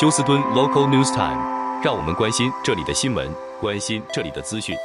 休斯敦 Local News Time，让我们关心这里的新闻，关心这里的资讯。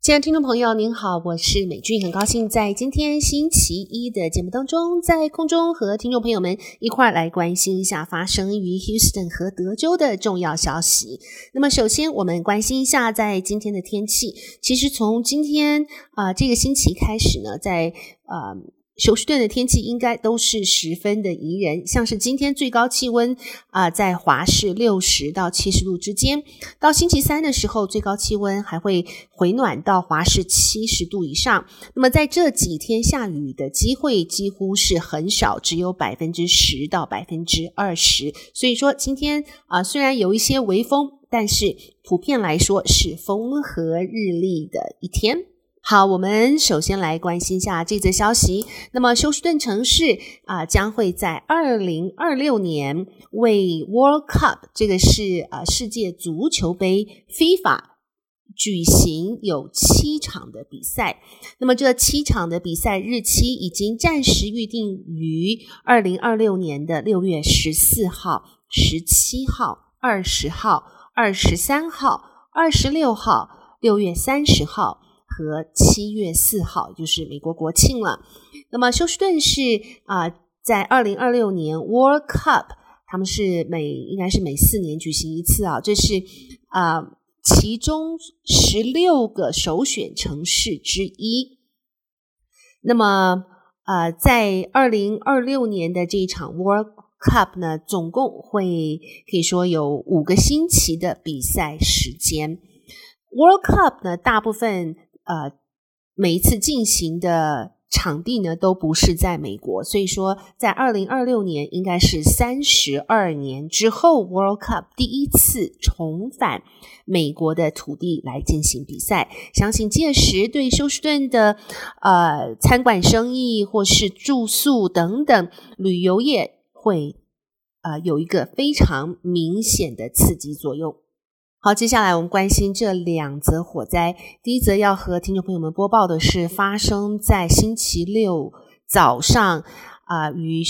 亲爱的听众朋友，您好，我是美俊，很高兴在今天星期一的节目当中，在空中和听众朋友们一块儿来关心一下发生于 Houston 和德州的重要消息。那么，首先我们关心一下在今天的天气。其实从今天啊、这个星期开始呢，在啊。呃休斯顿的天气应该都是十分的宜人，像是今天最高气温啊、在华氏六十到七十度之间。到星期三的时候，最高气温还会回暖到华氏七十度以上。那么在这几天下雨的机会几乎是很少，只有百分之十到百分之二十。所以说今天啊、虽然有一些微风，但是普遍来说是风和日丽的一天。好，我们首先来关心一下这则消息。那么，休斯顿城市啊、将会在二零二六年为 World Cup 这个是啊、呃、世界足球杯 FIFA 举行有七场的比赛。那么，这七场的比赛日期已经暂时预定于二零二六年的六月十四号、十七号、二十号、二十三号、二十六号、六月三十号。和七月四号就是美国国庆了。那么休斯顿是啊、在二零二六年 World Cup，他们是每应该是每四年举行一次啊。这是啊、其中十六个首选城市之一。那么啊、呃，在二零二六年的这一场 World Cup 呢，总共会可以说有五个星期的比赛时间。World Cup 呢，大部分。呃，每一次进行的场地呢，都不是在美国，所以说在二零二六年应该是三十二年之后，World Cup 第一次重返美国的土地来进行比赛。相信届时对休斯顿的呃餐馆生意或是住宿等等旅游业会呃有一个非常明显的刺激作用。好，接下来我们关心这两则火灾。第一则要和听众朋友们播报的是发生在星期六早上啊，于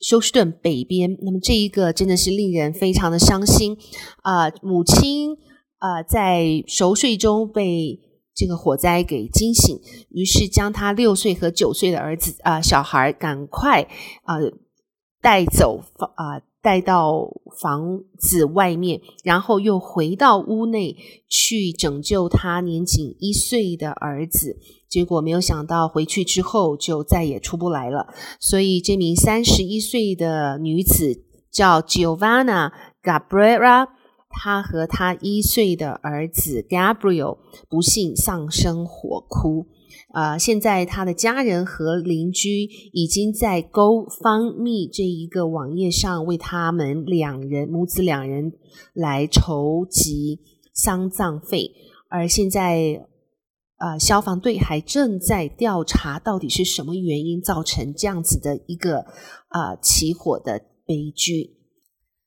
休斯顿北边。那么这一个真的是令人非常的伤心啊！母亲啊在熟睡中被这个火灾给惊醒，于是将他六岁和九岁的儿子啊小孩赶快啊带走啊。带到房子外面，然后又回到屋内去拯救他年仅一岁的儿子。结果没有想到回去之后就再也出不来了。所以这名三十一岁的女子叫 Giovanna Gabriela，她和她一岁的儿子 Gabriel 不幸丧生火窟。啊、现在他的家人和邻居已经在 GoFundMe 这一个网页上为他们两人母子两人来筹集丧葬费，而现在啊、消防队还正在调查到底是什么原因造成这样子的一个啊、起火的悲剧。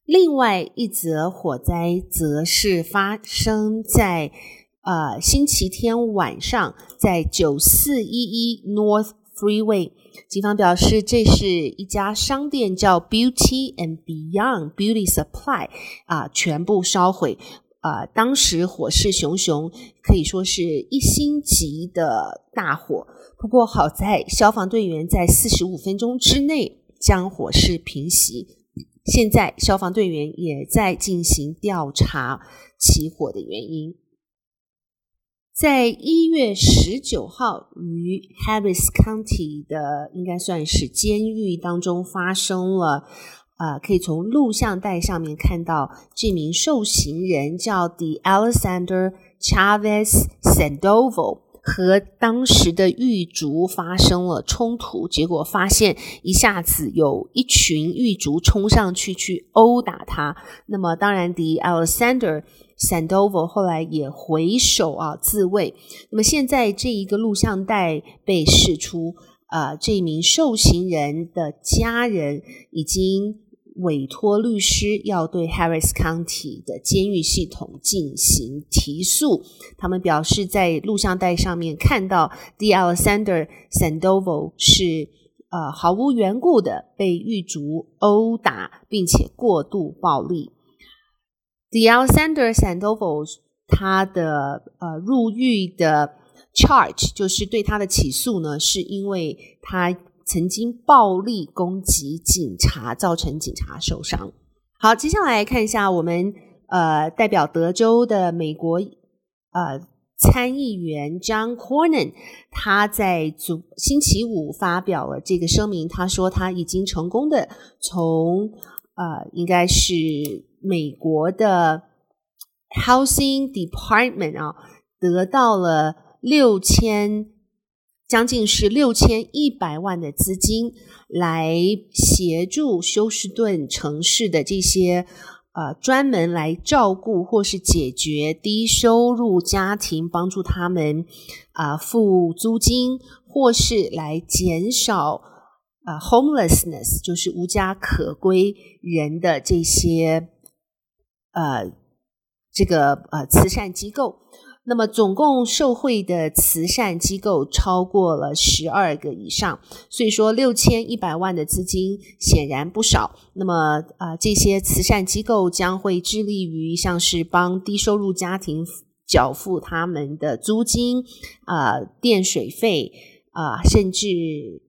另外一则火灾则是发生在。呃，星期天晚上，在九四一一 North Freeway，警方表示这是一家商店叫 Beauty and Beyond Beauty Supply 啊、全部烧毁。啊、当时火势熊熊，可以说是一星级的大火。不过好在消防队员在四十五分钟之内将火势平息。现在消防队员也在进行调查起火的原因。在一月十九号，于 Harris County 的应该算是监狱当中发生了，啊、呃，可以从录像带上面看到这名受刑人叫 The Alexander Chavez Sandoval 和当时的狱卒发生了冲突，结果发现一下子有一群狱卒冲上去去殴打他，那么当然，the Alexander Sandoval 后来也回首啊自卫。那么现在这一个录像带被释出，啊、这名受刑人的家人已经委托律师要对 Harris County 的监狱系统进行提诉。他们表示，在录像带上面看到 D. Alexander Sandoval 是呃毫无缘故的被狱卒殴打，并且过度暴力。De Alexander Sandoval 他的呃入狱的 charge 就是对他的起诉呢，是因为他曾经暴力攻击警察，造成警察受伤。好，接下来看一下我们呃代表德州的美国呃参议员 John Cornyn，他在主星期五发表了这个声明，他说他已经成功的从呃应该是美国的 Housing Department 啊得到了六千将近是六千一百万的资金。来协助休斯顿城市的这些呃专门来照顾或是解决低收入家庭，帮助他们啊、付租金，或是来减少啊、homelessness，就是无家可归人的这些呃这个呃慈善机构。那么，总共受惠的慈善机构超过了十二个以上，所以说六千一百万的资金显然不少。那么，啊、这些慈善机构将会致力于像是帮低收入家庭缴付他们的租金、啊、电水费啊、甚至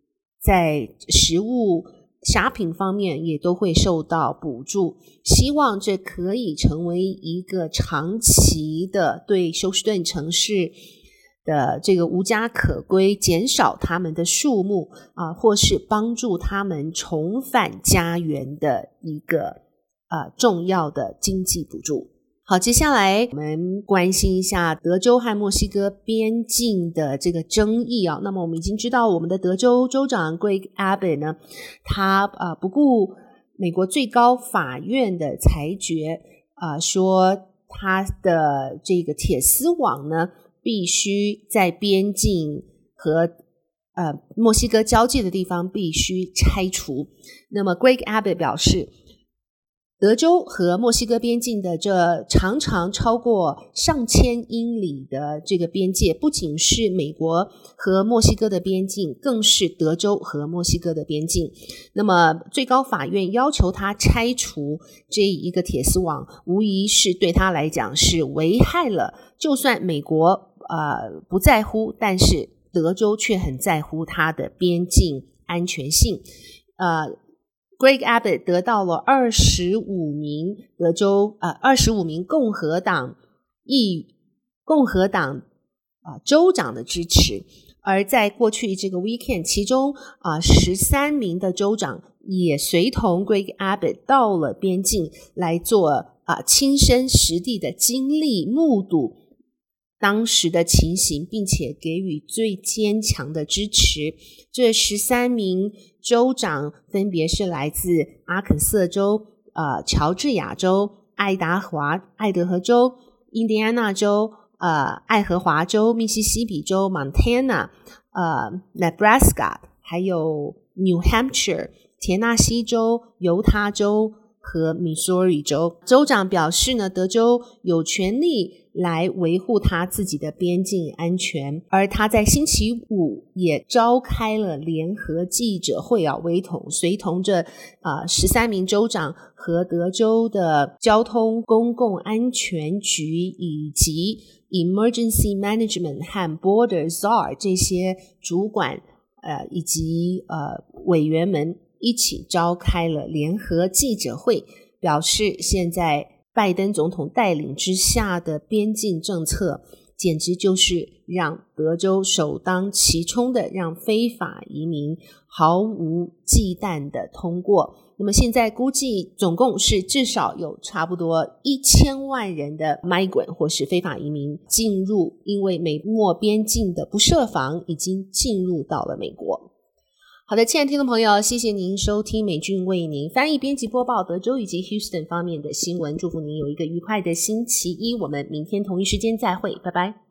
在食物。商品方面也都会受到补助，希望这可以成为一个长期的对休斯顿城市的这个无家可归减少他们的数目啊，或是帮助他们重返家园的一个啊重要的经济补助。好，接下来我们关心一下德州和墨西哥边境的这个争议啊。那么我们已经知道，我们的德州州长 Greg Abbott 呢，他啊不顾美国最高法院的裁决啊，说他的这个铁丝网呢，必须在边境和呃墨西哥交界的地方必须拆除。那么 Greg Abbott 表示。德州和墨西哥边境的这常常超过上千英里的这个边界，不仅是美国和墨西哥的边境，更是德州和墨西哥的边境。那么，最高法院要求他拆除这一个铁丝网，无疑是对他来讲是危害了。就算美国呃不在乎，但是德州却很在乎它的边境安全性，呃。Greg Abbott 得到了二十五名德州呃二十五名共和党议共和党啊、州长的支持，而在过去这个 weekend，其中啊十三名的州长也随同 Greg Abbott 到了边境来做啊、亲身实地的经历目睹当时的情形，并且给予最坚强的支持。这十三名。州长分别是来自阿肯色州、呃，乔治亚州、爱达华、爱德荷州、印第安纳州、呃，爱荷华州、密西西比州、Montana、呃，Nebraska，还有 New Hampshire、田纳西州、犹他州和 Missouri 州。州长表示呢，德州有权利。来维护他自己的边境安全，而他在星期五也召开了联合记者会啊，为同随同着啊十三名州长和德州的交通公共安全局以及 Emergency Management 和 Border Czar 这些主管呃以及呃委员们一起召开了联合记者会，表示现在。拜登总统带领之下的边境政策，简直就是让德州首当其冲的让非法移民毫无忌惮的通过。那么现在估计总共是至少有差不多一千万人的 migrant 或是非法移民进入，因为美墨边境的不设防，已经进入到了美国。好的，亲爱的听众朋友，谢谢您收听美俊为您翻译、编辑、播报德州以及 Houston 方面的新闻。祝福您有一个愉快的星期一，我们明天同一时间再会，拜拜。